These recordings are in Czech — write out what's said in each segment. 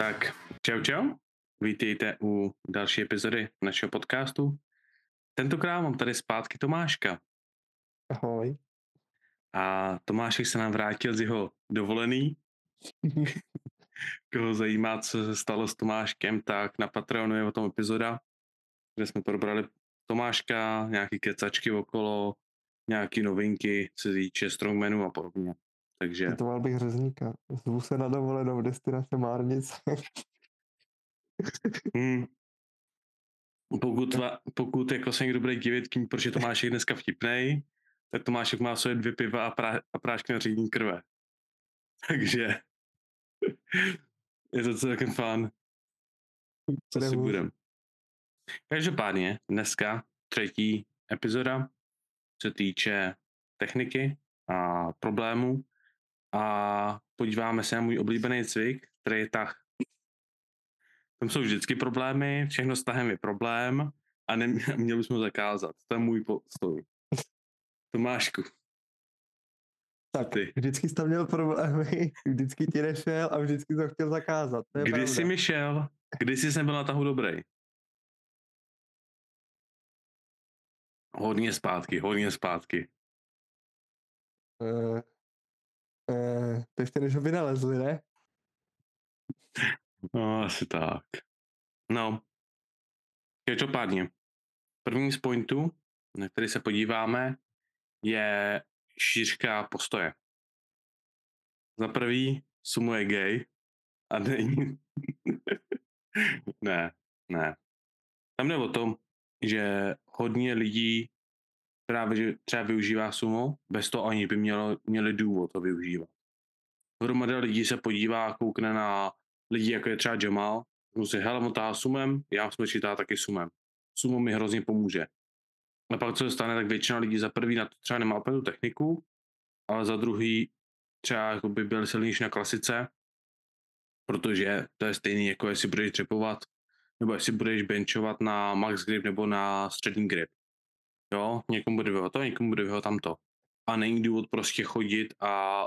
Tak, čau čau, vítejte u další epizody našeho podcastu. Tentokrát mám tady zpátky Tomáška. Ahoj. A Tomášek se nám vrátil z jeho dovolený. Koho zajímá, co se stalo s Tomáškem, tak na Patreonu je o tom epizoda, kde jsme probrali Tomáška, nějaký kecačky okolo, nějaký novinky, co se týče strongmanu a podobně. Takže... Citoval bych řezníka. Zvu se na dovolenou destinace Márnic. hmm. Pokud, va, pokud jako se někdo bude divit, kým, proč je Tomášek dneska vtipnej, tak Tomášek má svoje dvě piva a, prá, a prášky na řídní krve. Takže je to celkem fun. Co si budem. Každopádně dneska třetí epizoda se týče techniky a problémů a podíváme se na můj oblíbený cvik, který je tah. Tam jsou vždycky problémy, všechno s tahem je problém a neměl bychom ho zakázat. To je můj postoj. Tomášku. Tak, ty. vždycky jsi tam měl problémy, vždycky ti nešel a vždycky to chtěl zakázat. To je Kdy pravda. jsi mi šel? Kdy jsi jsem byl na tahu dobrý? Hodně zpátky, hodně zpátky. Uh, uh, to ještě než ho vynalezli, ne? No, asi tak. No. Každopádně, první z pointů, na který se podíváme, je šířka postoje. Za prvý, Sumo je gay a není... ne, ne. Tam jde o tom, že hodně lidí právě třeba využívá sumo, bez toho oni by mělo, měli důvod to využívat. Hromada lidí se podívá, koukne na lidi, jako je třeba Jamal, si, hele, tahá sumem, já jsme čítá taky sumem. Sumo mi hrozně pomůže. A pak co se stane, tak většina lidí za prvý na to třeba nemá úplně tu techniku, ale za druhý třeba jako by byl silnější na klasice, protože to je stejný, jako jestli budeš dřepovat, nebo jestli budeš benchovat na max grip nebo na střední grip. Jo, někomu bude vyhovat to, někomu bude vyhovat tamto. A není důvod prostě chodit a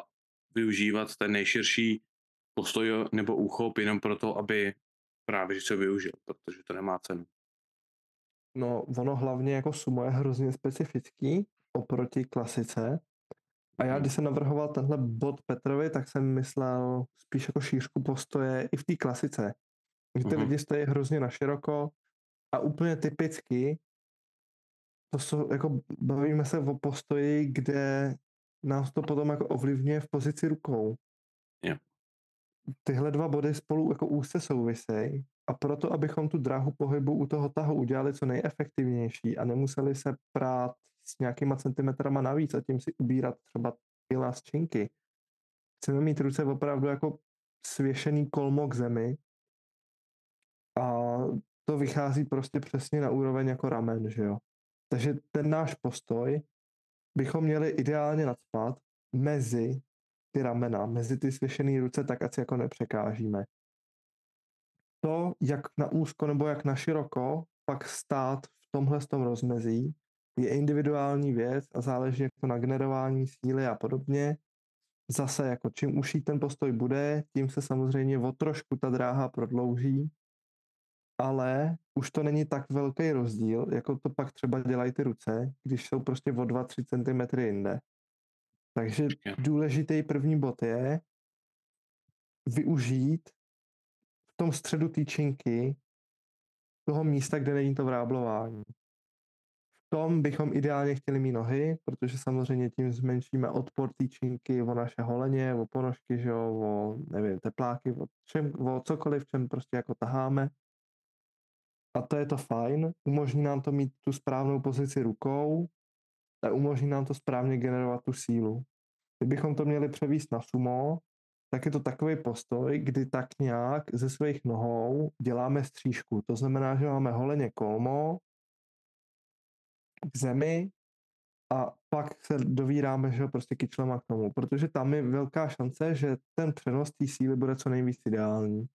využívat ten nejširší postoj nebo úchop jenom proto, aby právě se využil, protože to nemá cenu. No, ono hlavně jako sumo je hrozně specifický oproti klasice. A já, když jsem navrhoval tenhle bod Petrovi, tak jsem myslel spíš jako šířku postoje i v té klasice. Že ty uh-huh. lidi stojí hrozně na široko a úplně typicky to jsou, jako bavíme se o postoji, kde nás to potom jako ovlivňuje v pozici rukou. Yeah. Tyhle dva body spolu jako úzce souvisejí a proto, abychom tu dráhu pohybu u toho tahu udělali co nejefektivnější a nemuseli se prát s nějakýma centimetrama navíc a tím si ubírat třeba kila z činky. Chceme mít ruce opravdu jako svěšený kolmo k zemi a to vychází prostě přesně na úroveň jako ramen, že jo. Takže ten náš postoj bychom měli ideálně nadspat mezi ty ramena, mezi ty svěšené ruce, tak ať si jako nepřekážíme. To, jak na úzko nebo jak na široko pak stát v tomhle tom rozmezí, je individuální věc a záleží jako na generování síly a podobně. Zase jako čím uší ten postoj bude, tím se samozřejmě o trošku ta dráha prodlouží, ale už to není tak velký rozdíl, jako to pak třeba dělají ty ruce, když jsou prostě o 2-3 cm jinde. Takže důležitý první bod je využít v tom středu týčinky toho místa, kde není to vráblování. V tom bychom ideálně chtěli mít nohy, protože samozřejmě tím zmenšíme odpor týčinky o naše holeně, o ponožky, že jo, o nevím, tepláky, o, čem, o cokoliv, čem prostě jako taháme. A to je to fajn, umožní nám to mít tu správnou pozici rukou a umožní nám to správně generovat tu sílu. Kdybychom to měli převíst na sumo, tak je to takový postoj, kdy tak nějak ze svých nohou děláme střížku. To znamená, že máme holeně kolmo k zemi a pak se dovíráme, že ho prostě kyčlema k tomu, protože tam je velká šance, že ten přenos té síly bude co nejvíc ideální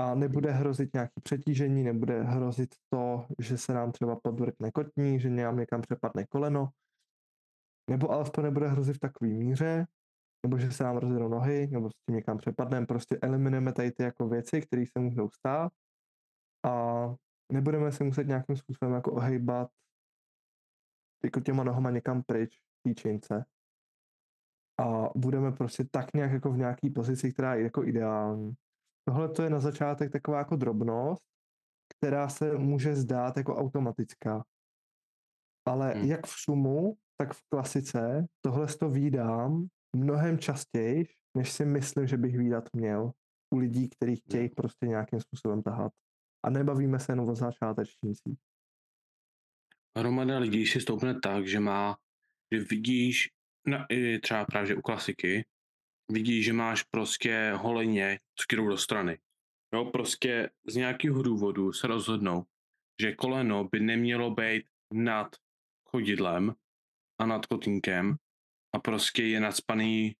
a nebude hrozit nějaký přetížení, nebude hrozit to, že se nám třeba podvrkne kotník, že nám někam přepadne koleno, nebo alespoň nebude hrozit v takové míře nebo že se nám rozjedou nohy, nebo s tím někam přepadneme, prostě eliminujeme tady ty jako věci, které se můžou stát a nebudeme se muset nějakým způsobem jako ohejbat jako těma nohama někam pryč té čince. A budeme prostě tak nějak jako v nějaký pozici, která je jako ideální. Tohle to je na začátek taková jako drobnost, která se může zdát jako automatická. Ale Hmm. jak v sumu, tak v klasice tohle to výdám mnohem častěji, než si myslím, že bych výdat měl u lidí, kteří chtějí prostě nějakým způsobem tahat. A nebavíme se jenom o začátečnících. Hromada lidí si stoupne tak, že má, že vidíš, i třeba právě u klasiky, vidíš, že máš prostě holeně, co jdou do strany. Jo, prostě z nějakého důvodu se rozhodnou, že koleno by nemělo být nad chodidlem a nad kotínkem a prostě je nadspaný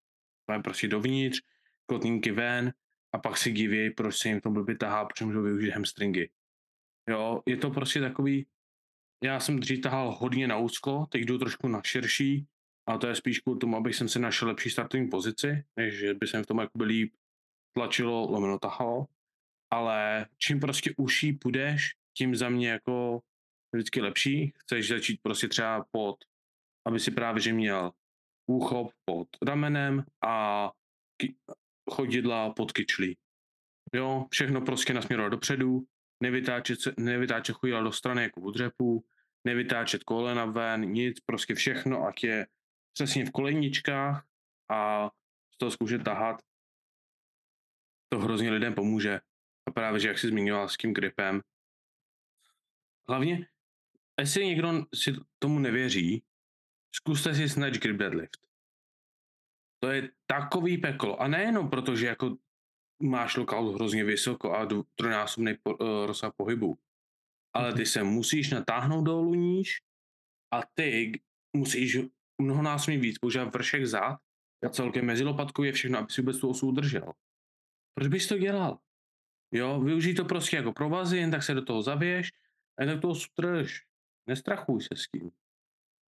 prostě dovnitř, kotínky ven a pak si diví, proč se jim to blbě tahá, protože můžou využít hamstringy. Jo, je to prostě takový, já jsem dřív tahal hodně na úzko, teď jdu trošku na širší, a to je spíš kvůli tomu, abych jsem si našel lepší startovní pozici, než že by se v tom jakoby líp tlačilo, lomeno tahalo. Ale čím prostě uší půjdeš, tím za mě jako vždycky lepší. Chceš začít prostě třeba pod, aby si právě že měl úchop pod ramenem a ky- chodidla pod kyčlí. Jo, všechno prostě nasměrovat dopředu, nevytáčet, nevytáčet chodidla do strany jako u dřepu, nevytáčet kolena ven, nic, prostě všechno, ať je přesně v koleničkách a z toho zkoušet tahat. To hrozně lidem pomůže. A právě, že jak jsi zmiňoval s tím gripem. Hlavně, jestli někdo si tomu nevěří, zkuste si snatch grip deadlift. To je takový peklo. A nejenom proto, že jako máš lockout hrozně vysoko a trojnásobný po, uh, rozsah pohybu. Ale ty se musíš natáhnout dolů níž a ty musíš mnohonásobně víc používat vršek zad a celkem mezi lopatkou je všechno, aby si vůbec tu osu udržel. Proč bys to dělal? Jo, využij to prostě jako provazy, jen tak se do toho zavěš a jen tak to osu drž. Nestrachuj se s tím.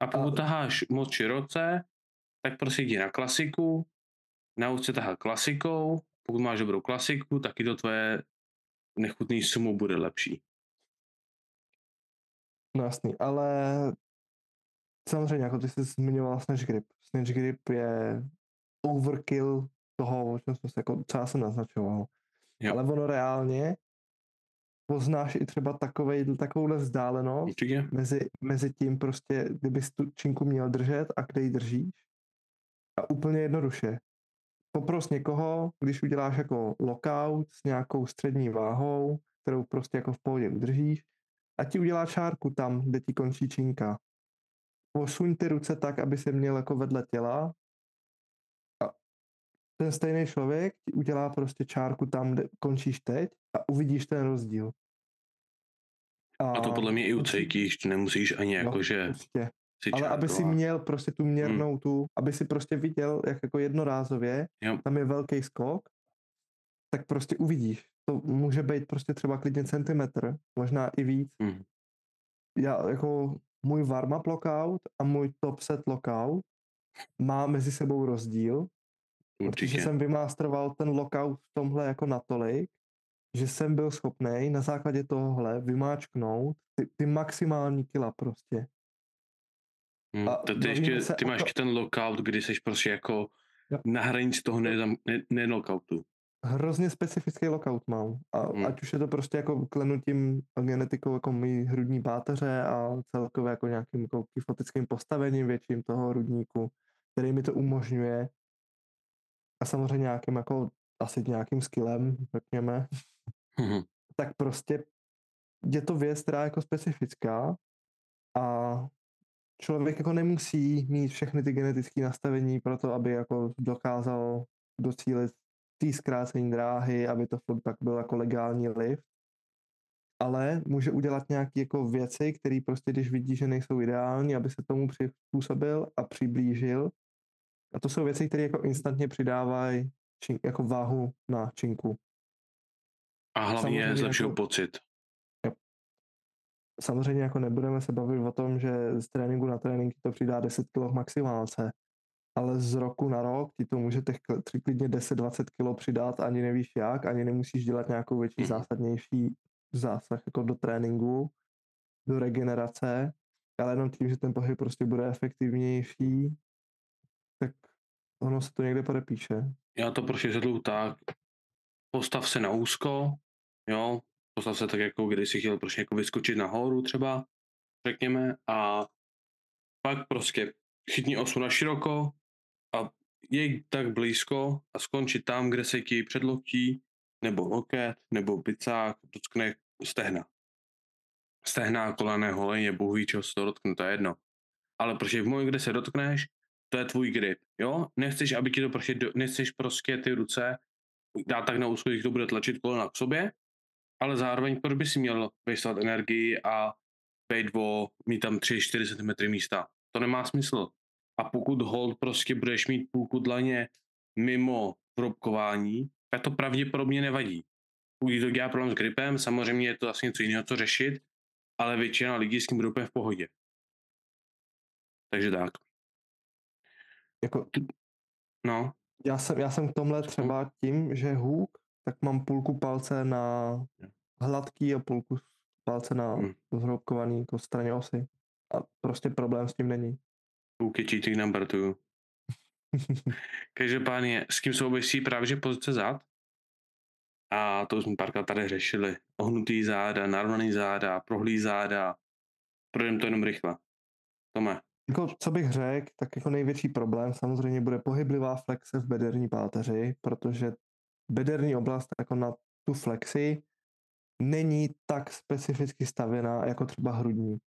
A pokud A- taháš moc široce, tak prostě jdi na klasiku, nauč se tahat klasikou, pokud máš dobrou klasiku, tak i to tvoje nechutný sumo bude lepší. No jasný, ale samozřejmě, jako ty jsi zmiňoval Snatch Grip. Snatch Grip je overkill toho, o čem jsme se, jako, co já jsem naznačoval. Jo. Ale ono reálně poznáš i třeba takovej, takovouhle vzdálenost Určitě? mezi, mezi tím prostě, kdyby tu činku měl držet a kde ji držíš. A úplně jednoduše. Popros někoho, když uděláš jako lockout s nějakou střední váhou, kterou prostě jako v pohodě udržíš, a ti udělá čárku tam, kde ti končí činka. Posuň ty ruce tak, aby se měl jako vedle těla a ten stejný člověk ti udělá prostě čárku tam, kde končíš teď a uvidíš ten rozdíl. A to podle mě i u určitě- cejkíš, nemusíš ani jako, že určitě. si Ale aby si měl prostě tu měrnou tu, aby si prostě viděl, jak jako jednorázově, Jo. tam je velký skok, tak prostě uvidíš. To může být prostě třeba klidně centimetr, možná i víc. Mhm. Já jako můj warm-up lockout a můj top set lockout má mezi sebou rozdíl, protože Určitě. jsem vymasteroval ten lockout v tomhle jako natolik, že jsem byl schopný na základě tohohle vymáčknout ty, ty maximální kila prostě. Hm, a to ty, ještě, se ty máš to- ten lockout, kdy jsi prostě jako Jo. na hranici toho nezam- ne, ne-lockoutu. Hrozně specifický lockout mám. A Hmm. ať už je to prostě jako klenutím genetikou jako mý hrudní páteře a celkově jako nějakým jako kyfotickým postavením větším toho hrudníku, který mi to umožňuje. A samozřejmě nějakým jako asi nějakým skillem, řekněme, Mhm. tak prostě je to věc, která je jako specifická a člověk jako nemusí mít všechny ty genetické nastavení pro to, aby jako dokázal docílit té zkrácení dráhy, aby to furt pak byl jako legální lift, ale může udělat nějaké jako věci, které prostě, když vidí, že nejsou ideální, aby se tomu přizpůsobil a přiblížil. A to jsou věci, které jako instantně přidávají čin, jako váhu na činku. A hlavně Samozřejmě zlepšují jako- pocit. Samozřejmě jako nebudeme se bavit o tom, že z tréninku na trénink to přidá 10 kg maximálce, ale z roku na rok ti to může těch klidně 10-20 kilo přidat, ani nevíš jak, ani nemusíš dělat nějakou větší Mhm. zásadnější zásah jako do tréninku, do regenerace, ale jenom tím, že ten pohyb prostě bude efektivnější, tak ono se to někde podepíše. Já to prostě vysvětluju tak, postav se na úzko, jo, postav se tak, jako když si chtěl prostě jako vyskočit nahoru třeba, řekněme, a pak prostě chytni osu na široko a jej tak blízko a skončit tam, kde se ti předloktí, nebo loket, nebo bicák dotkne stehna. Stehna, kolené, holeně, ví, čeho se to dotkne, to je jedno. Ale prostě v momentu, kde se dotkneš, to je tvůj grip, jo? Nechceš, aby ti to prostě, do, nechceš prostě ty ruce dát tak na úzko, že to bude tlačit kolena k sobě, ale zároveň proč by si měl vystovat energii a být mít tam 3-4 cm místa. To nemá smysl. A pokud hold prostě budeš mít půlku dlaně mimo vrobkování, tak to pravděpodobně nevadí. Pokud to dělá problém s gripem, samozřejmě je to asi něco jiného, co řešit, ale většina lidí s tím úplně v pohodě. Takže tak. Jako, No, já jsem, já jsem k tomhle třeba tím, že hůk, tak mám půlku palce na hladký a půlku palce na Hmm. zhroubkovaný jako straně osy. A prostě problém s tím není. Number two. Každopádně, s kým souvisí právě, že pozice zad, a to už jsme párkrát tady řešili, ohnutý záda, narovnaný záda, prohlý záda, projdeme to jenom rychle. Tome, Jako, co bych řekl, tak jako největší problém samozřejmě bude pohyblivá flexe v bederní páteři, protože bederní oblast jako na tu flexi není tak specificky stavěná jako třeba hrudní.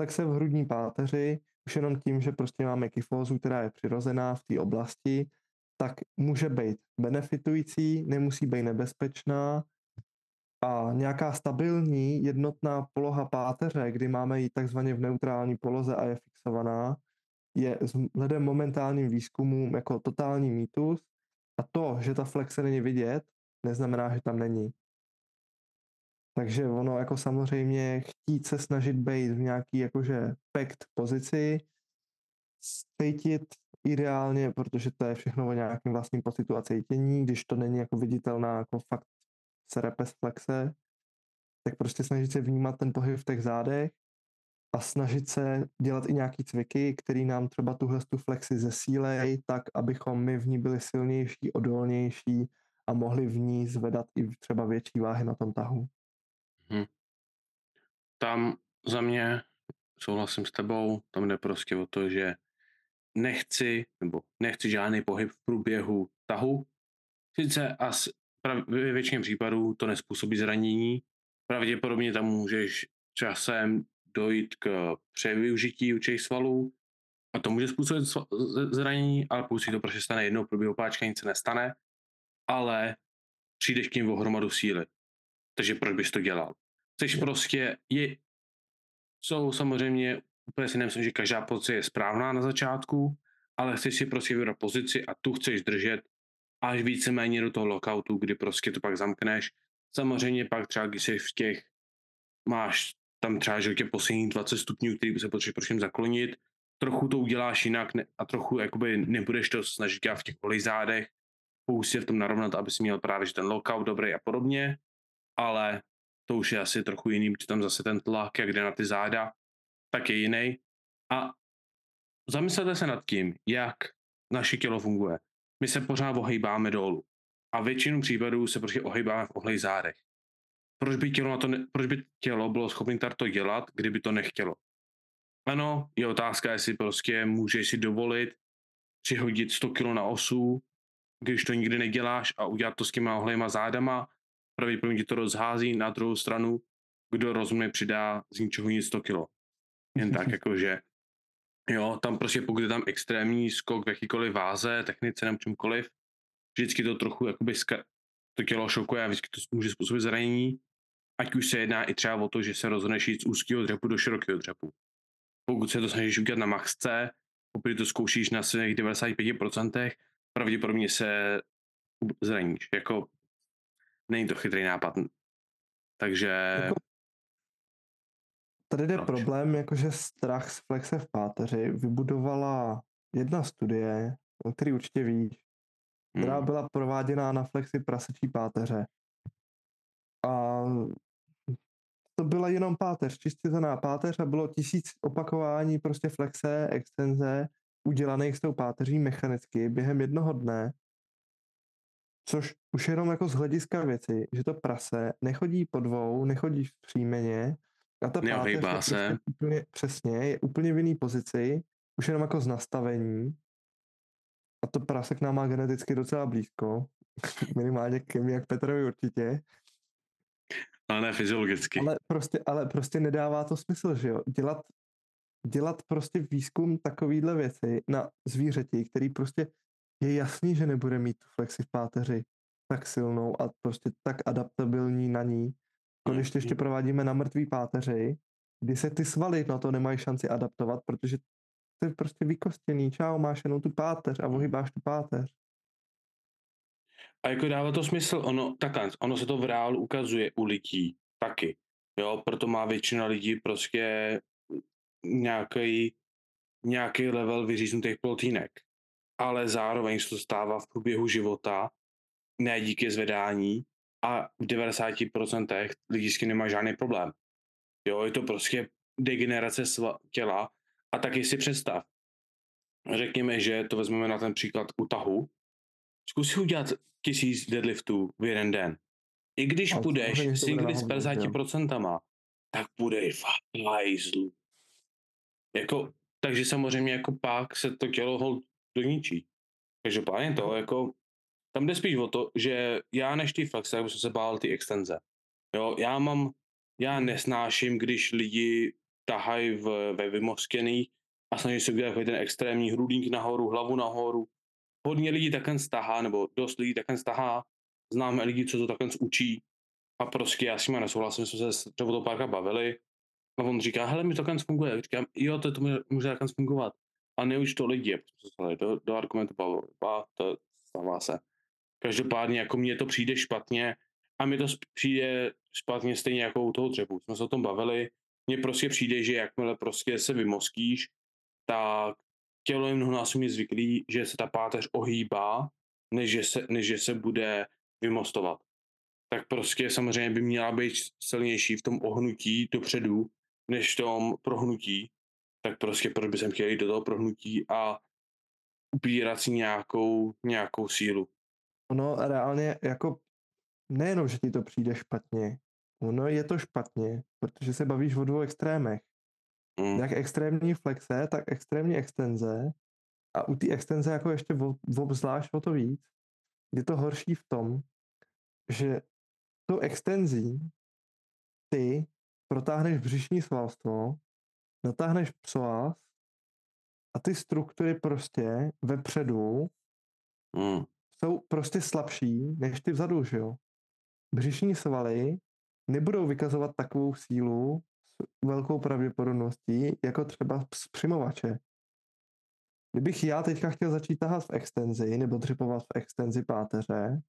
Flexe v hrudní páteři, už jenom tím, že prostě máme kyfózu, která je přirozená v té oblasti, tak může být benefitující, nemusí být nebezpečná a nějaká stabilní jednotná poloha páteře, kdy máme ji takzvaně v neutrální poloze a je fixovaná, je vzhledem momentálním výzkumům jako totální mýtus a to, že ta flexe není vidět, neznamená, že tam není. Takže ono jako samozřejmě chtít se snažit být v nějaký jakože pekt pozici, cítit ideálně, protože to je všechno o nějakém vlastním pocitu a cítění, když to není jako viditelná jako fakt se repes flexe, tak prostě snažit se vnímat ten pohyb v těch zádech a snažit se dělat i nějaký cviky, který nám třeba tuhle tu flexi zesílej, tak abychom my v ní byli silnější, odolnější a mohli v ní zvedat i třeba větší váhy na tom tahu. Tam za mě souhlasím s tebou, tam jde prostě o to, že nechci, nebo nechci žádný pohyb v průběhu tahu. Sice as, prav, ve většině případů to nespůsobí zranění, pravděpodobně tam můžeš časem dojít k převyužití určitých svalů a to může způsobit zranění, ale pokud si to prostě stane jednou v průběhu páčka, nic se nestane, ale přijdeš k tím o hromadu síly. Takže proč bys to dělal? Chceš prostě, je, jsou samozřejmě, úplně si nemyslím, že každá pozice je správná na začátku, ale chceš si prostě vybrat pozici a tu chceš držet až víceméně do toho lockoutu, kdy prostě to pak zamkneš. Samozřejmě pak třeba, když jsi v těch, máš tam třeba, že tě poslední 20 stupňů, který by se potřebuje prostě zaklonit, trochu to uděláš jinak ne, a trochu jakoby nebudeš to snažit dělat v těch polých zádech, pouze v tom narovnat, aby si měl právě že ten lockout dobrý a podobně, ale to už je asi trochu jiný, protože tam zase ten tlak, jak jde na ty záda, tak je jiný. A zamyslete se nad tím, jak naše tělo funguje. My se pořád ohejbáme dolů. A většinu případů se prostě ohejbáme v ohlej zádech. Proč by tělo, na to ne, proč by tělo bylo schopné to dělat, kdyby to nechtělo? Ano, je otázka, jestli prostě můžeš si dovolit přihodit 100 kg na osu, když to nikdy neděláš a udělat to s těma ohlejma zádama, pravděpodobně ti to rozhází na druhou stranu, kdo rozumně přidá z ničeho nic 100 kilo. Jen tak jakože, jo, tam prostě pokud je tam extrémní skok v jakýkoliv váze, technice nebo čemkoliv, vždycky to trochu jakoby ska- to tělo šokuje a vždycky to může způsobit zranění, ať už se jedná i třeba o to, že se rozhodneš jít z úzkého dřepu do širokého dřepu. Pokud se to snažíš udělat na maxce, pokud to zkoušíš na svých 95%, pravděpodobně se zraníš. Jako není to chytrý nápad. Takže Jako Tady jde Proč? problém, jakože strach z flexe v páteři vybudovala jedna studie, který určitě víš, která Hmm. byla prováděná na flexi prasečí páteře. A to byla jenom páteř, čistě zená páteř a bylo tisíc opakování prostě flexe, extenze, udělaných s tou páteří mechanicky během jednoho dne, což už jenom jako z hlediska věci, že to prase nechodí po dvou, nechodí příjmeně a ta páteř je Neohejbá prostě se. úplně přesně, je úplně v jiný pozici, už jenom jako z nastavení a to prase k nám má geneticky docela blízko, minimálně k mi, jak Petrovi určitě, Ale ne fyziologicky. ale prostě, ale prostě nedává to smysl, že jo, dělat, dělat prostě výzkum takovýhle věci na zvířeti, který prostě je jasný, že nebude mít tu flexi v páteři tak silnou a prostě tak adaptabilní na ní, když ještě provádíme na mrtvý páteři, kdy se ty svaly na to nemají šanci adaptovat, protože to je prostě vykostěný, čau, máš jenom tu páteř a ohybáš tu páteř. A jako dává to smysl, ono, takhle, ono se to v reálu ukazuje u lidí taky. Jo, proto má většina lidí prostě nějaký, nějaký level vyříznutých proteínek. Ale zároveň se to stává v průběhu života, ne díky zvedání a v 90% lidí s tím nemá žádný problém. Jo, je to prostě degenerace sva- těla a taky si představ. Řekněme, že to vezmeme na ten příklad u tahu. Zkus si udělat tisíc deadliftů v jeden den. I když Ale půjdeš singly s na hovno, že jo. 50%, tak bude v hajzlu. Jako, takže samozřejmě jako pak se to tělo hold doničí. Každopádně to, jako, tam jde spíš o to, že já než ty flexe, tak jsem se bál ty extenze. Jo, já mám, já nesnáším, když lidi tahají v, ve vymoskený a snaží se udělat ten extrémní hrudník nahoru, hlavu nahoru. Hodně lidí takhle stahá, nebo dost lidí takhle stahá. Známe lidi, co to takhle učí. A prostě já s nimi nesouhlasím, jsme se s toho párka bavili. A on říká, hele, mi to takhle funguje. Říkám, jo, to, to může, může takhle fungovat. A neuč to lidi, a jsme se dostali do, do argumentu bavili. A to stává se. Každopádně jako mně to přijde špatně a mi to přijde špatně stejně jako u toho dřevu. Jsme se o tom bavili. Mně prostě přijde, že jakmile prostě se vymoskíš, tak tělo je mnohonásobně zvyklý, že se ta páteř ohýbá, než že se, než že se bude vymostovat. Tak prostě samozřejmě by měla být silnější v tom ohnutí dopředu, než v tom prohnutí. Tak prostě proč by jsem chtěl jít do toho prohnutí a ubírat si nějakou, nějakou sílu. Ono reálně jako nejenom, že ti to přijde špatně, ono je to špatně, protože se bavíš o dvou extrémech. Mm. Jak extrémní flexe, tak extrémní extenze. A u té extenze jako ještě obzvlášť o to víc, je to horší v tom, že tou extenzí ty protáhneš břišní svalstvo, natáhneš psoas a ty struktury prostě vepředu Mm. jsou prostě slabší než ty vzadu, že jo. Břišní svaly nebudou vykazovat takovou sílu s velkou pravděpodobností, jako třeba z přimovače. Kdybych já teďka chtěl začít tahat v extenzi nebo dřipovat v extenzi páteře,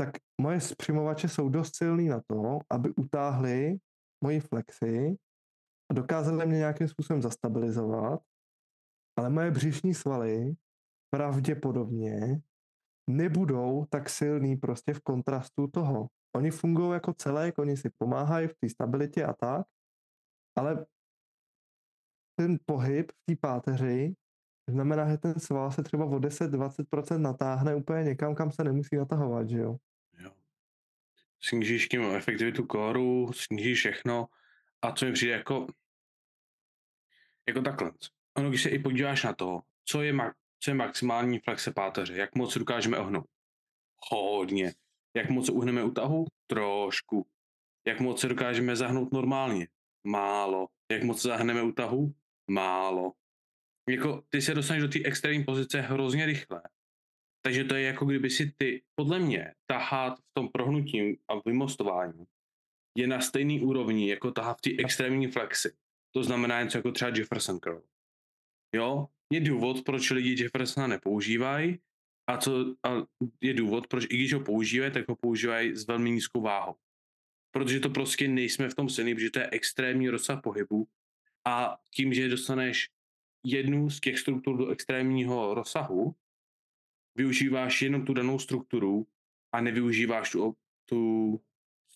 tak moje spřimovače jsou dost silný na to, aby utáhly moji flexi dokázali mě nějakým způsobem zastabilizovat, ale moje břišní svaly pravděpodobně nebudou tak silný prostě v kontrastu toho. Oni fungují jako celek, oni si pomáhají v té stabilitě a tak, ale ten pohyb v té páteři znamená, že ten sval se třeba o 10-20% natáhne úplně někam, kam se nemusí natahovat, že jo? Jo. Snížíš tím efektivitu kóru, snížíš všechno a co mi přijde jako jako takhle. Ono, když se i podíváš na to, co je, ma- co je maximální flexe páteře, jak moc dokážeme ohnout? Hodně. Jak moc uhneme u tahu? Trošku. Jak moc se dokážeme zahnout normálně? Málo. Jak moc zahneme u tahu? Málo. Jako, ty se dostaneš do té extrémní pozice hrozně rychle. Takže to je jako kdyby si ty, podle mě, tahat v tom prohnutí a vymostování je na stejný úrovni, jako tahat v té extrémní flexi. To znamená něco jako třeba Jefferson curl. Jo, je důvod, proč lidi Jeffersona nepoužívají a, co, a je důvod, proč i když ho používají, tak ho používají s velmi nízkou váhou. Protože to prostě nejsme v tom silný, protože to je extrémní rozsah pohybu a tím, že dostaneš jednu z těch struktur do extrémního rozsahu, využíváš jenom tu danou strukturu a nevyužíváš tu, tu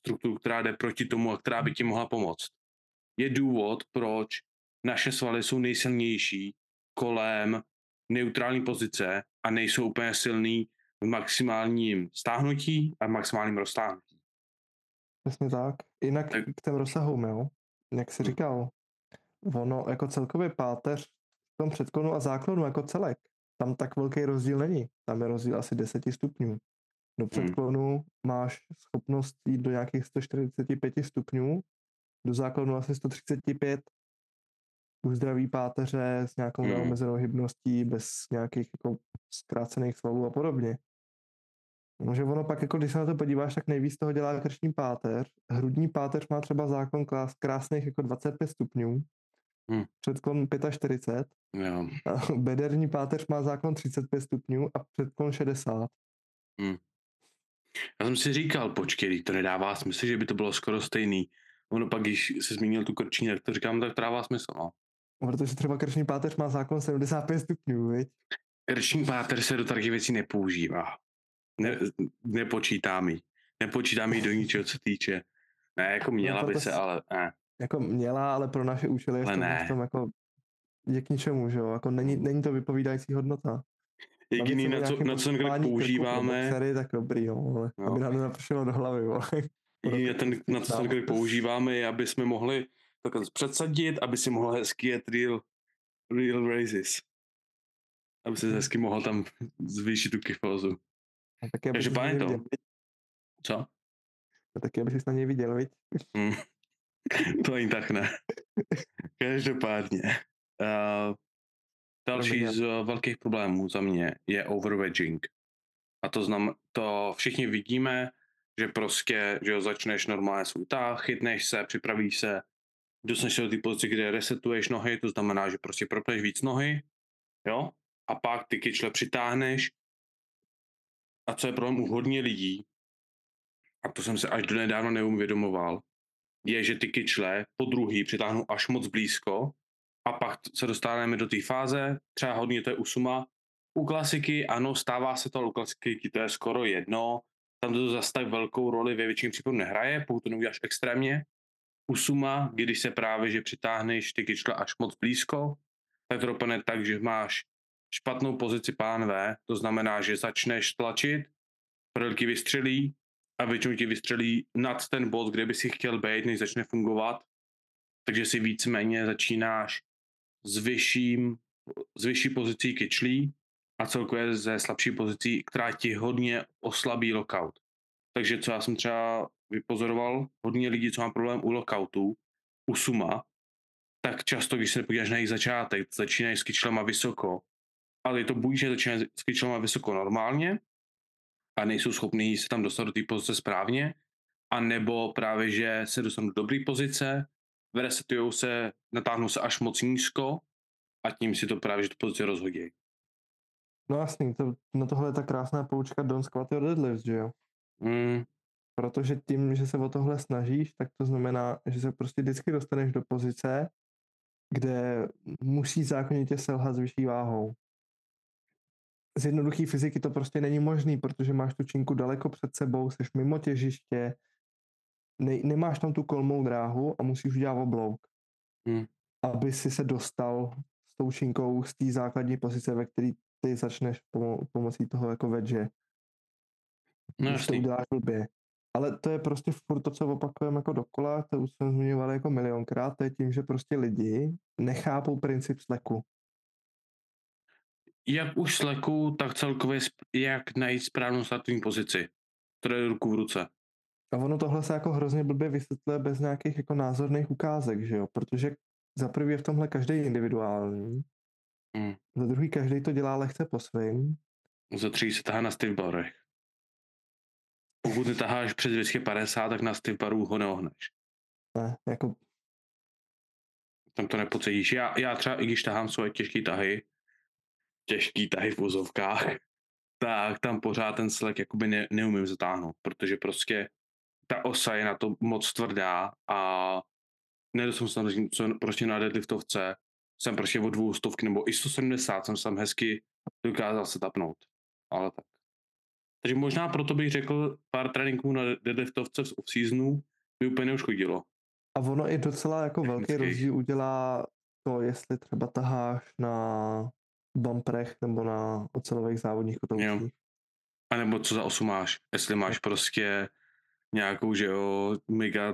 strukturu, která jde proti tomu a která by ti mohla pomoct. Je důvod, proč naše svaly jsou nejsilnější kolem neutrální pozice a nejsou úplně silný v maximálním stáhnutí a v maximálním roztáhnutí. Přesně tak. Jinak Tak- k těm rozsahům, jo. Jak jsi Hm. říkal, ono jako celkově páteř v tom předklonu a záklonu jako celek, tam tak velký rozdíl není. Tam je rozdíl asi 10 stupňů. Do předklonu máš schopnost jít do nějakých 145 stupňů, do záklonu asi 135 u zdraví páteře s nějakou Hmm. neomezenou hybností, bez nějakých jako zkrácených svalů a podobně. No, že ono pak, jako když se na to podíváš, tak nejvíc toho dělá krční páteř. Hrudní páteř má třeba zákon krás, krásných jako 25 stupňů, Hmm. předklon 45, Jo. a bederní páteř má zákon 35 stupňů a předklon 60. Já jsem si říkal, počkej, to nedává smysl, že by to bylo skoro stejný. Ono pak, když se zmínil tu krční, tak to říkám, tak to dává smysl, no. Protože třeba krční páteř má zákon 75 stupňů, viď? Krční páter se do takových věcí nepoužívá. Ne, nepočítám ji. Nepočítám ji do ničeho, co týče. Ne, jako měla to by se, ale ne. Jako měla, ale pro naše účely je v tom, ne. v tom jako je k ničemu, že jo? Jako není, není to vypovídající hodnota. Jediný, na co, na co ten krk používáme, boxery, tak dobrý, jo, ale No. aby nám to napršelo do hlavy, jo. jediný, na, ten, na co ten krk používáme, je, aby jsme mohli takhle předsadit, aby si mohl hezky jet real, real raises. Aby se hezky mohl tam zvýšit tu aby Takže páně to. Co? A taky, aby jsi na něj viděl, viď? Hm. to ani tak ne. Každopádně. Uh, další z uh, velkých problémů za mě je overwedging. A to znam, to všichni vidíme, že prostě, že jo, začneš normálně svůj tah, chytneš se, připravíš se, dostaneš se do té pozice, kde resetuješ nohy, to znamená, že prostě propneš víc nohy, jo, a pak ty kyčle přitáhneš. A co je problém u hodně lidí, a to jsem se až do nedávno neuvědomoval, je, že ty kyčle po druhý přitáhnou až moc blízko a pak se dostáváme do té fáze, třeba hodně to je u suma. U klasiky, ano, stává se to, ale u klasiky to je skoro jedno, tam to zase tak velkou roli ve většině případů nehraje, pokud to neuděláš extrémně. U suma, když se právě, že přitáhneš ty kyčle až moc blízko, tak to dopadne tak, že máš špatnou pozici pán V, to znamená, že začneš tlačit, prdelky vystřelí a většinou ti vystřelí nad ten bod, kde by si chtěl být, než začne fungovat. Takže si víceméně začínáš s, vyšším, s vyšší pozicí kyčlí a celkově ze slabší pozicí, která ti hodně oslabí lockout. Takže co já jsem třeba vypozoroval, hodně lidí, co má problém u lockoutu, u suma, tak často, když se podíváš na jejich začátek, začínají s kyčlema vysoko, ale je to buď, že začínají s kyčlema vysoko normálně a nejsou schopní se tam dostat do té pozice správně, a nebo právě, že se dostanou do dobré pozice, resetujou se, natáhnou se až moc nízko a tím si to právě, že tu pozici rozhodí. No jasný, to, na tohle je ta krásná poučka Don't Squat Your Deadlifts, že jo? Mm, Protože tím, že se o tohle snažíš, tak to znamená, že se prostě vždycky dostaneš do pozice, kde musí zákonitě selhat s vyšší váhou. Z jednoduché fyziky to prostě není možný, protože máš tu činku daleko před sebou, jsi mimo těžiště, ne, nemáš tam tu kolmou dráhu a musíš udělat oblouk, Hmm. aby si se dostal s tou činkou z té základní pozice, ve které ty začneš pomo- pomocí toho jako vedže no když to uděláš blbě. Ale to je prostě furt to, co opakujeme jako dokola, to už jsem zmiňoval jako milionkrát, to je tím, že prostě lidi nechápou princip sleku. Jak už sleku, tak celkově jak najít správnou startovní pozici. Jde ruku v ruce. A ono tohle se jako hrozně blbě vysvětluje bez nějakých jako názorných ukázek, že jo? Protože za prvý je v tomhle každý individuální, Hmm. za druhý každý to dělá lehce po svým. Za tři se tahá na stiff barech. Pokud netaháš přes 250, tak na stiff baru ho neohneš. Ne, jako Tam to nepocítíš. Já, já třeba, i když tahám svoje těžké tahy, těžký tahy v vozovkách, tak tam pořád ten slek jakoby ne, neumím zatáhnout, protože prostě ta osa je na to moc tvrdá a nedostanu se tam co prostě na deadliftovce jsem prostě o dvou stovky nebo i 170 jsem tam hezky dokázal se tapnout. Ale tak. Takže možná proto bych řekl, pár tréninků na deadliftovce v off-seasonu by úplně neuškodilo. A ono i docela jako velký Technických. rozdíl udělá to, jestli třeba taháš na bumprech nebo na ocelových závodních kotoucích. A nebo co za osu máš. Jestli máš prostě nějakou, že jo, mega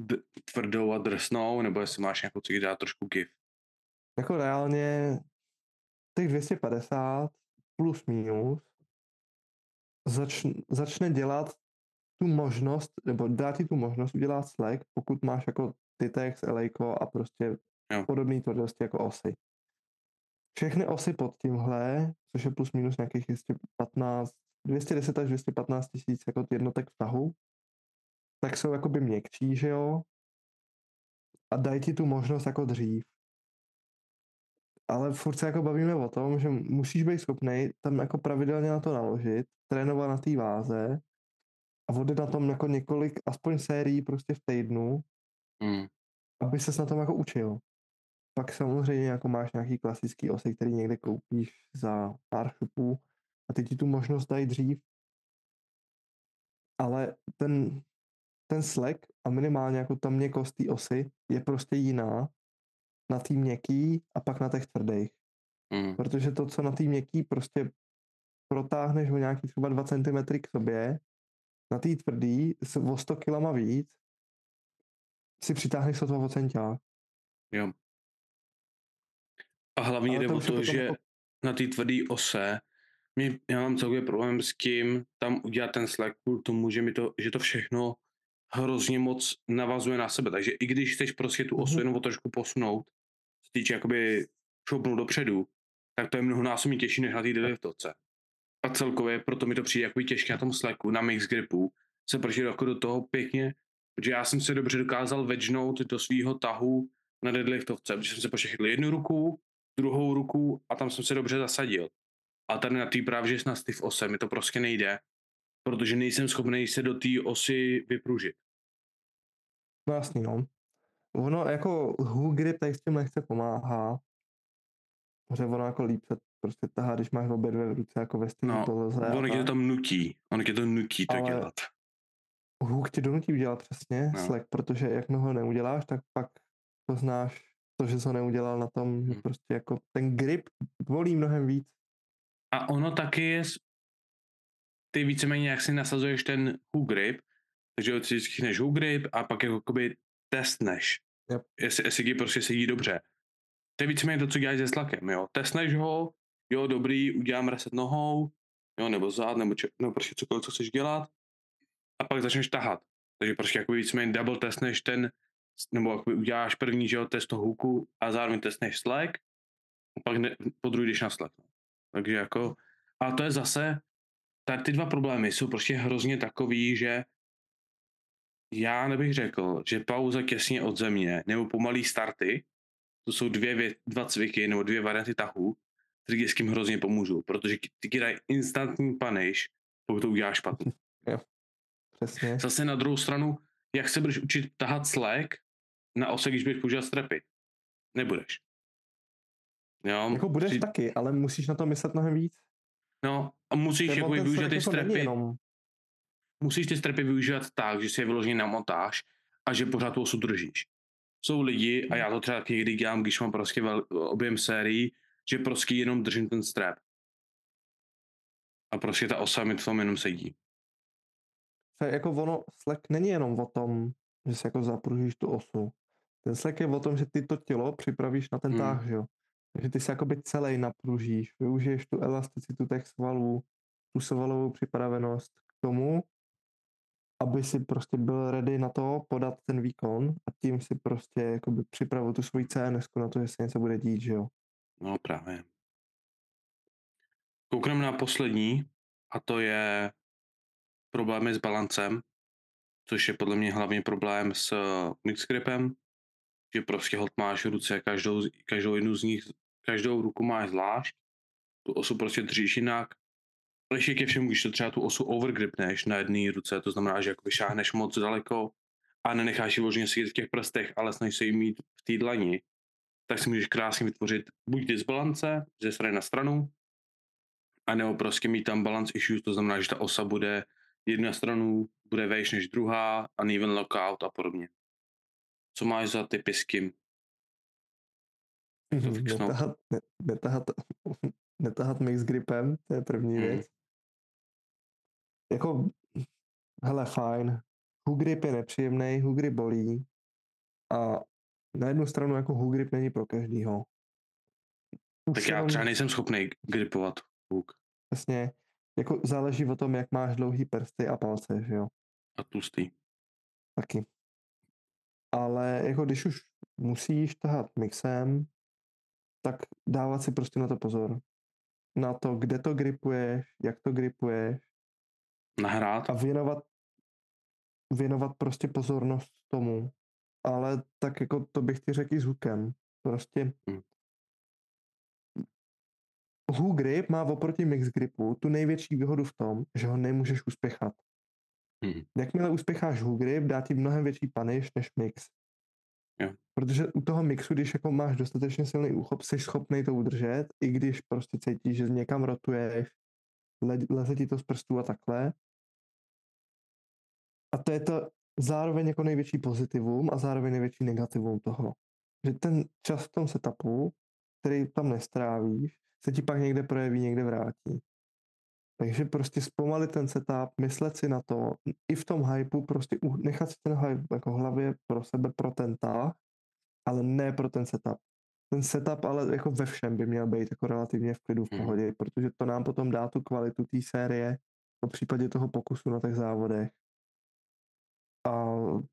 d- tvrdou a drsnou, nebo jestli máš nějakou, co dá trošku gif. Jako reálně těch 250 plus minus začne, začne dělat tu možnost, nebo dá ti tu možnost udělat slack, pokud máš jako Titex, Elejko a prostě Jo. podobné tvrdosti jako osy. Všechny osy pod tímhle, což je plus minus nějakých 215, 210 až 215 tisíc jako jednotek vztahu, tak jsou jakoby měkčí, že jo? A dají ti tu možnost jako dřív. Ale furt se jako bavíme o tom, že musíš být schopný tam jako pravidelně na to naložit, trénovat na té váze a vodit na tom jako několik, aspoň sérií prostě v týdnu, Hmm. aby ses na tom jako učil. Pak samozřejmě jako máš nějaký klasický osy, který někde koupíš za pár chupů a ty ti tu možnost dají dřív. Ale ten, ten slack a minimálně jako ta měkost té osy je prostě jiná na tý měkký a pak na těch tvrdých. Hmm. Protože to, co na tý měkký prostě protáhneš o nějaký třeba 2 cm k sobě, na tý tvrdý s o 100 kg víc si přitáhneš sotva o centiák. Jo. A hlavně Ale jde to o to, potom že jako- na té tvrdé ose mě, já mám celkově problém s tím tam udělat ten slack kvůli tomu, že, mi to, že to všechno hrozně moc navazuje na sebe. Takže i když chceš prostě tu osu Mhm. jenom o trošku posunout, se týče jakoby šoupnout dopředu, tak to je mnohonásobně těžší než na té deadliftovce. A celkově proto mi to přijde jako těžké na tom slacku, na mix gripu, se prostě jako do toho pěkně, protože já jsem se dobře dokázal vedžnout do svého tahu na deadliftovce, protože jsem se pošechytl jednu ruku, druhou ruku a tam jsem se dobře zasadil. A tady na té právě, že na stiff ose mi to prostě nejde, protože nejsem schopný se do té osy vypružit. No jasný, no. Ono jako hook grip tady s tím lehce pomáhá. Protože ono jako líp se prostě tahá, když máš obě dvě ruce jako ve stejné No, poloze. a On tě to tam nutí, on tě to nutí to Ale- dělat. Hook ti donutí udělat přesně No. slack, protože jakmile ho neuděláš, tak pak poznáš to, že jsi ho neudělal na tom, že Hmm. prostě jako ten grip bolí mnohem víc. A ono taky je, ty víceméně jak si nasazuješ ten hook grip, takže si schneš hook grip a pak jako jakoby testneš, Yep. jestli, jestli ti prostě sedí dobře. To je víceméně to, co děláš se slakem, jo. Testneš ho, jo, dobrý, udělám reset nohou, jo, nebo zad, nebo, če, nebo prostě cokoliv, co chceš dělat, a pak začneš tahat. Takže prostě jako víceméně double testneš ten, nebo jakoby uděláš první, že jo, test toho hooku a zároveň testneš slack, a pak ne, po druhý jdeš na slack. no. Takže jako, a to je zase, tady ty dva problémy jsou prostě hrozně takový, že já nebych řekl, že pauza těsně od země nebo pomalý starty, to jsou dvě, vě- dva cviky nebo dvě varianty tahů, které tím hrozně pomůžou, protože ty ti dají instantní punish, pokud to uděláš špatně. Přesně. Zase na druhou stranu, jak se budeš učit tahat slack na ose, když budeš používat strepy? Nebudeš. Jo, Jako budeš při- taky, ale musíš na to myslet mnohem víc. No, a musíš Nebo jako využít ty strepy, Jenom, musíš ty strepy využívat tak, že si je vyloženě namotáš a že pořád tu osu držíš. Jsou lidi, a já to třeba někdy dělám, když mám prostě vel, objem sérií, že prostě jenom držím ten strap. A prostě ta osa mi v tom jenom sedí. se jako ono, slack není jenom o tom, že si jako zapružíš tu osu. Ten slack je o tom, že ty to tělo připravíš na ten Hmm. táh, že jo. Takže ty se jakoby celý napružíš, využiješ tu elasticitu těch svalů, tu svalovou připravenost k tomu, aby si prostě byl ready na to podat ten výkon a tím si prostě jakoby připravil tu svoji CNS na to, že se něco bude dít, že jo. No právě. Koukneme na poslední, a to je problémy s balancem, což je podle mě hlavně problém s mix gripem, že prostě hod máš ruce každou, každou jednu z nich, každou ruku máš zvlášť, tu osu prostě držíš jinak. Ale ke všemu, když to třeba tu osu overgripneš na jedné ruce, to znamená, že jako šáhneš moc daleko a nenecháš ji vložně sedět v těch prstech, ale snažíš se ji mít v té dlani, tak si můžeš krásně vytvořit buď disbalance ze strany na stranu, anebo prostě mít tam balance issues, to znamená, že ta osa bude jedna stranu bude vejš než druhá, uneven lockout a podobně. Co máš za typy s kým? To fixnout. Netahat, ne, netahat, netahat mix gripem, to je první Hmm. věc. Jako, hele, fajn. Hook grip je nepříjemný, hook grip bolí a na jednu stranu jako hook grip není pro každýho. Už Tak já třeba nejsem schopný gripovat hook Přesně, jako záleží o tom, jak máš dlouhý prsty a palce, že jo, a tlustý. taky. Ale jako když už musíš tahat mixem, tak dávat si prostě na to pozor. Na to, kde to gripuješ, jak to gripuješ Nahrát? a věnovat, věnovat prostě pozornost tomu. Ale tak jako to bych ti řekl i s hookem. Prostě Hmm. hook grip má oproti mix gripu tu největší výhodu v tom, že ho nemůžeš uspěchat. Hmm. Jakmile uspěcháš hook grip, dá ti mnohem větší punish než mix. Jo. Protože u toho mixu, když jako máš dostatečně silný úchop, jsi schopný to udržet, i když prostě cítíš, že někam rotuješ, le, leze ti to z prstů a takhle. A to je to zároveň jako největší pozitivum a zároveň největší negativum toho. Že ten čas v tom setupu, který tam nestrávíš, se ti pak někde projeví, někde vrátí. Takže prostě zpomalit ten setup, myslet si na to, i v tom hypeu prostě nechat si ten hype jako hlavě pro sebe, pro ten tah, ale ne pro ten setup. Ten setup ale jako ve všem by měl být jako relativně v klidu, v Mhm. pohodě, protože to nám potom dá tu kvalitu té série v případě toho pokusu na těch závodech. A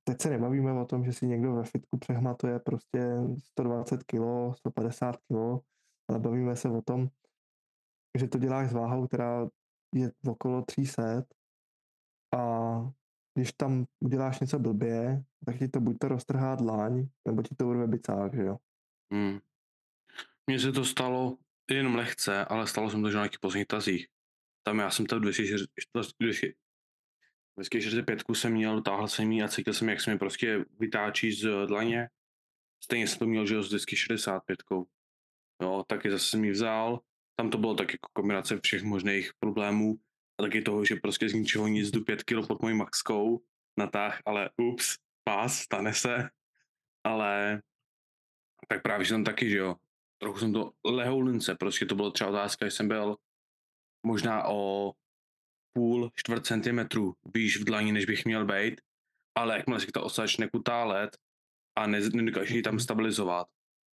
teď se nebavíme o tom, že si někdo ve fitku přehmatuje prostě 120 kg, 150 kg, ale bavíme se o tom, že to děláš s váhou, která je okolo 300 a když tam uděláš něco blbě, tak ti to buď to roztrhá dlaň, nebo ti to urve bicák, že jo. Hmm. Mně se to stalo jenom lehce, ale stalo se to, že na nějakých posledních tazích. Tam já jsem to 245 jsem měl, táhl jsem jí a cítil jsem, jak se mi prostě vytáčí z dlaně. Stejně jsem to měl, že jo, s 265. Jo, taky zase jsem ji vzal. Tam to bylo tak jako kombinace všech možných problémů. A taky toho, že prostě z ničeho nic jdu 5 kg pod mojí maxkou natáh, ale ups, pás, stane se. Ale tak právě, tam taky, že jo, trochu jsem to lehoulince, prostě to bylo třeba otázka, že jsem byl možná o půl, čtvrt centimetru výš v dlaní, než bych měl být, ale jakmile si ta osa začne kutálet a ne, nedokáže ji tam stabilizovat,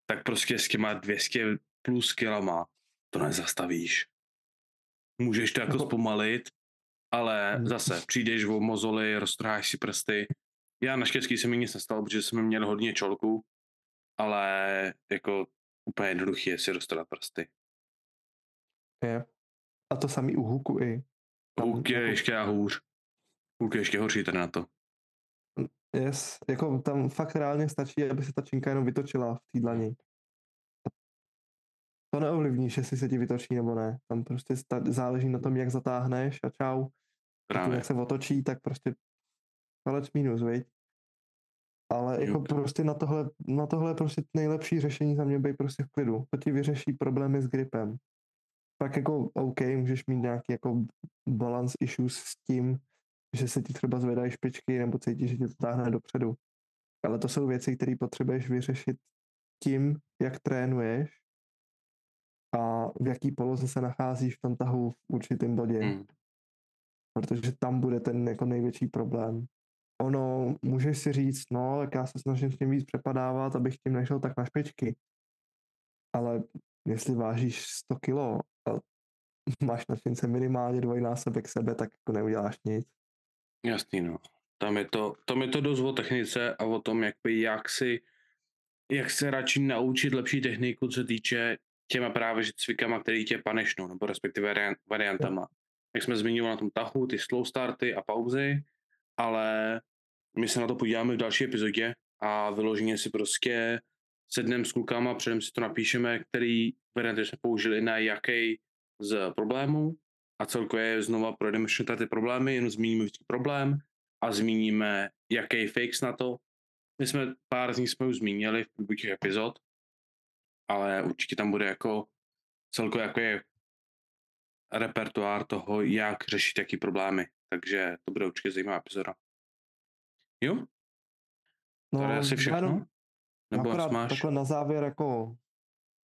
tak prostě s těma 200 plus kilama to nezastavíš. Můžeš to jako zpomalit, ale Mhm. zase přijdeš o mozoly, roztrháš si prsty. Já naštěstí se mi nic nestalo, protože jsme měli hodně čolku, ale jako úplně jednoduchý je si roztrhat prsty. Je. A to samý u huku i. Hook je jako- ještě a hůř. Hook je ještě horší tady na to. Yes, jako tam fakt reálně stačí, aby se ta činka jenom vytočila v té dlani. To neovlivníš, jestli se ti vytočí nebo ne. Tam prostě sta- záleží na tom, jak zatáhneš a čau. Tím, Právě. jak se otočí, tak prostě palec minus, viď? Ale jako Juk. prostě na tohle, na tohle je prostě nejlepší řešení za mě být prostě v klidu. To ti vyřeší problémy s gripem. Pak jako OK, můžeš mít nějaký jako balance issues s tím, že se ti třeba zvedají špičky nebo cítíš, že tě to táhne dopředu. Ale to jsou věci, které potřebuješ vyřešit tím, jak trénuješ a v jaký poloze se nacházíš v tom tahu v určitém bodě Hmm. protože tam bude ten jako největší problém. Ono, můžeš si říct, no, tak já se snažím s tím víc přepadávat, abych tím nešel tak na špičky. Ale jestli vážíš 100 kilo a máš na čince minimálně dvojnásobek sebe, tak jako neuděláš nic. Jasný, no. Tam je to, tam je to dost o technice a o tom, jak, by, jak si jak se radši naučit lepší techniku, co se týče těma právě že cvikama, který tě panešnou, nebo respektive variant- variantama. Jak jsme zmiňovali na tom tahu, ty slow starty a pauzy, ale my se na to podíváme v další epizodě a vyloženě si prostě sedneme s klukama, předem si to napíšeme, který varianty jsme použili na jaký z problémů a celkově znova projdeme všechny ty problémy, jenom zmíníme vždycky problém a zmíníme, jaký fix na to. My jsme pár z nich jsme už zmínili v průběhu epizod, ale určitě tam bude jako celkově jako je repertoár toho, jak řešit jaký problémy. Takže to bude určitě zajímavá epizoda. Jo? No, To je asi všechno? jenom Nebo akorát máš? takhle na závěr jako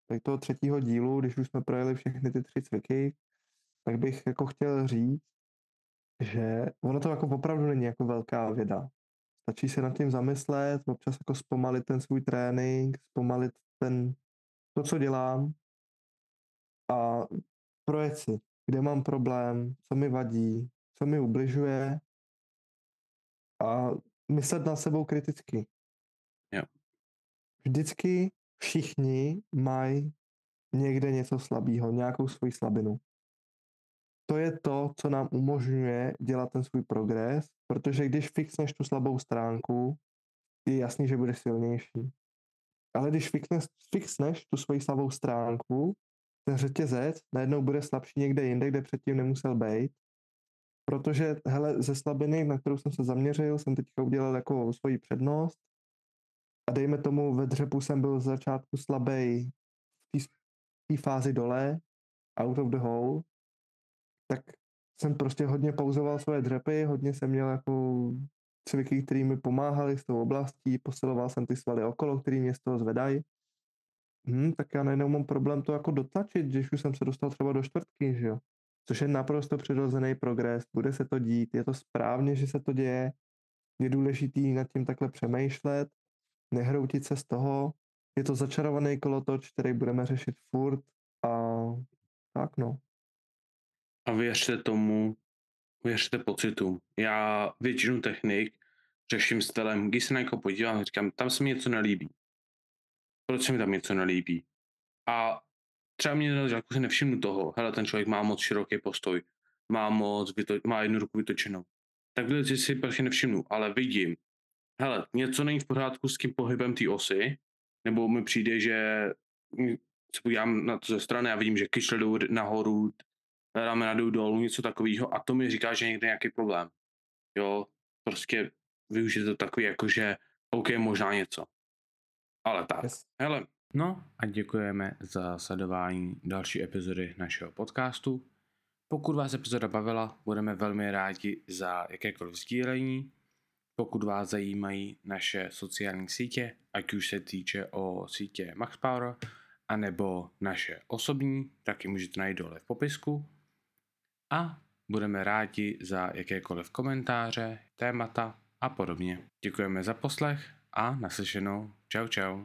tady toho třetího dílu, když už jsme projeli všechny ty tři cviky, tak bych jako chtěl říct, že ono to jako opravdu není jako velká věda. Stačí se nad tím zamyslet, občas jako zpomalit ten svůj trénink, zpomalit ten, to, co dělám a projet si, kde mám problém, co mi vadí, co mi ubližuje a myslet na sebou kriticky. Jo. Vždycky všichni mají někde něco slabého, nějakou svoji slabinu. To je to, co nám umožňuje dělat ten svůj progres, protože když fixneš tu slabou stránku, je jasný, že budeš silnější. Ale když fixneš, fixneš tu svoji slabou stránku, ten řetězec najednou bude slabší někde jinde, kde předtím nemusel být, protože hele, ze slabiny, na kterou jsem se zaměřil, jsem teďka udělal jako svoji přednost. A dejme tomu, ve dřepu jsem byl z začátku slabý v té fázi dole, out of the hole, tak jsem prostě hodně pauzoval svoje dřepy, hodně jsem měl jako cviky, které mi pomáhaly s tou oblastí, posiloval jsem ty svaly okolo, které mě z toho zvedají. Hmm, tak já najednou mám problém to jako dotlačit, když už jsem se dostal třeba do čtvrtky, že jo. Což je naprosto přirozený progres, bude se to dít, je to správně, že se to děje, je důležitý nad tím takhle přemýšlet, nehroutit se z toho, je to začarovaný kolotoč, který budeme řešit furt a tak no. A věřte tomu, věřte pocitům. Já většinu technik řeším stylem, když se na někoho podívám, říkám, tam se mi něco nelíbí. Proč se mi tam něco nelíbí? A třeba mě na začátku se nevšimnu toho, hele, ten člověk má moc široký postoj, má moc, vyto- má jednu ruku vytočenou. Takhle si si prostě nevšimnu, ale vidím, hele, něco není v pořádku s tím pohybem té osy, nebo mi přijde, že mm, se podívám na to ze strany a vidím, že kyšle jdou nahoru, ramena jdou dolů, něco takového a to mi říká, že někde nějaký problém. Jo, prostě využijte to takový, jako že OK, možná něco. Ale tak. Yes. Hele, no a děkujeme za sledování další epizody našeho podcastu. Pokud vás epizoda bavila, budeme velmi rádi za jakékoliv sdílení. Pokud vás zajímají naše sociální sítě, ať už se týče o sítě MaxPower, anebo naše osobní, tak ji můžete najít dole v popisku. A budeme rádi za jakékoliv komentáře, témata a podobně. Děkujeme za poslech a naslyšenou. Čau čau.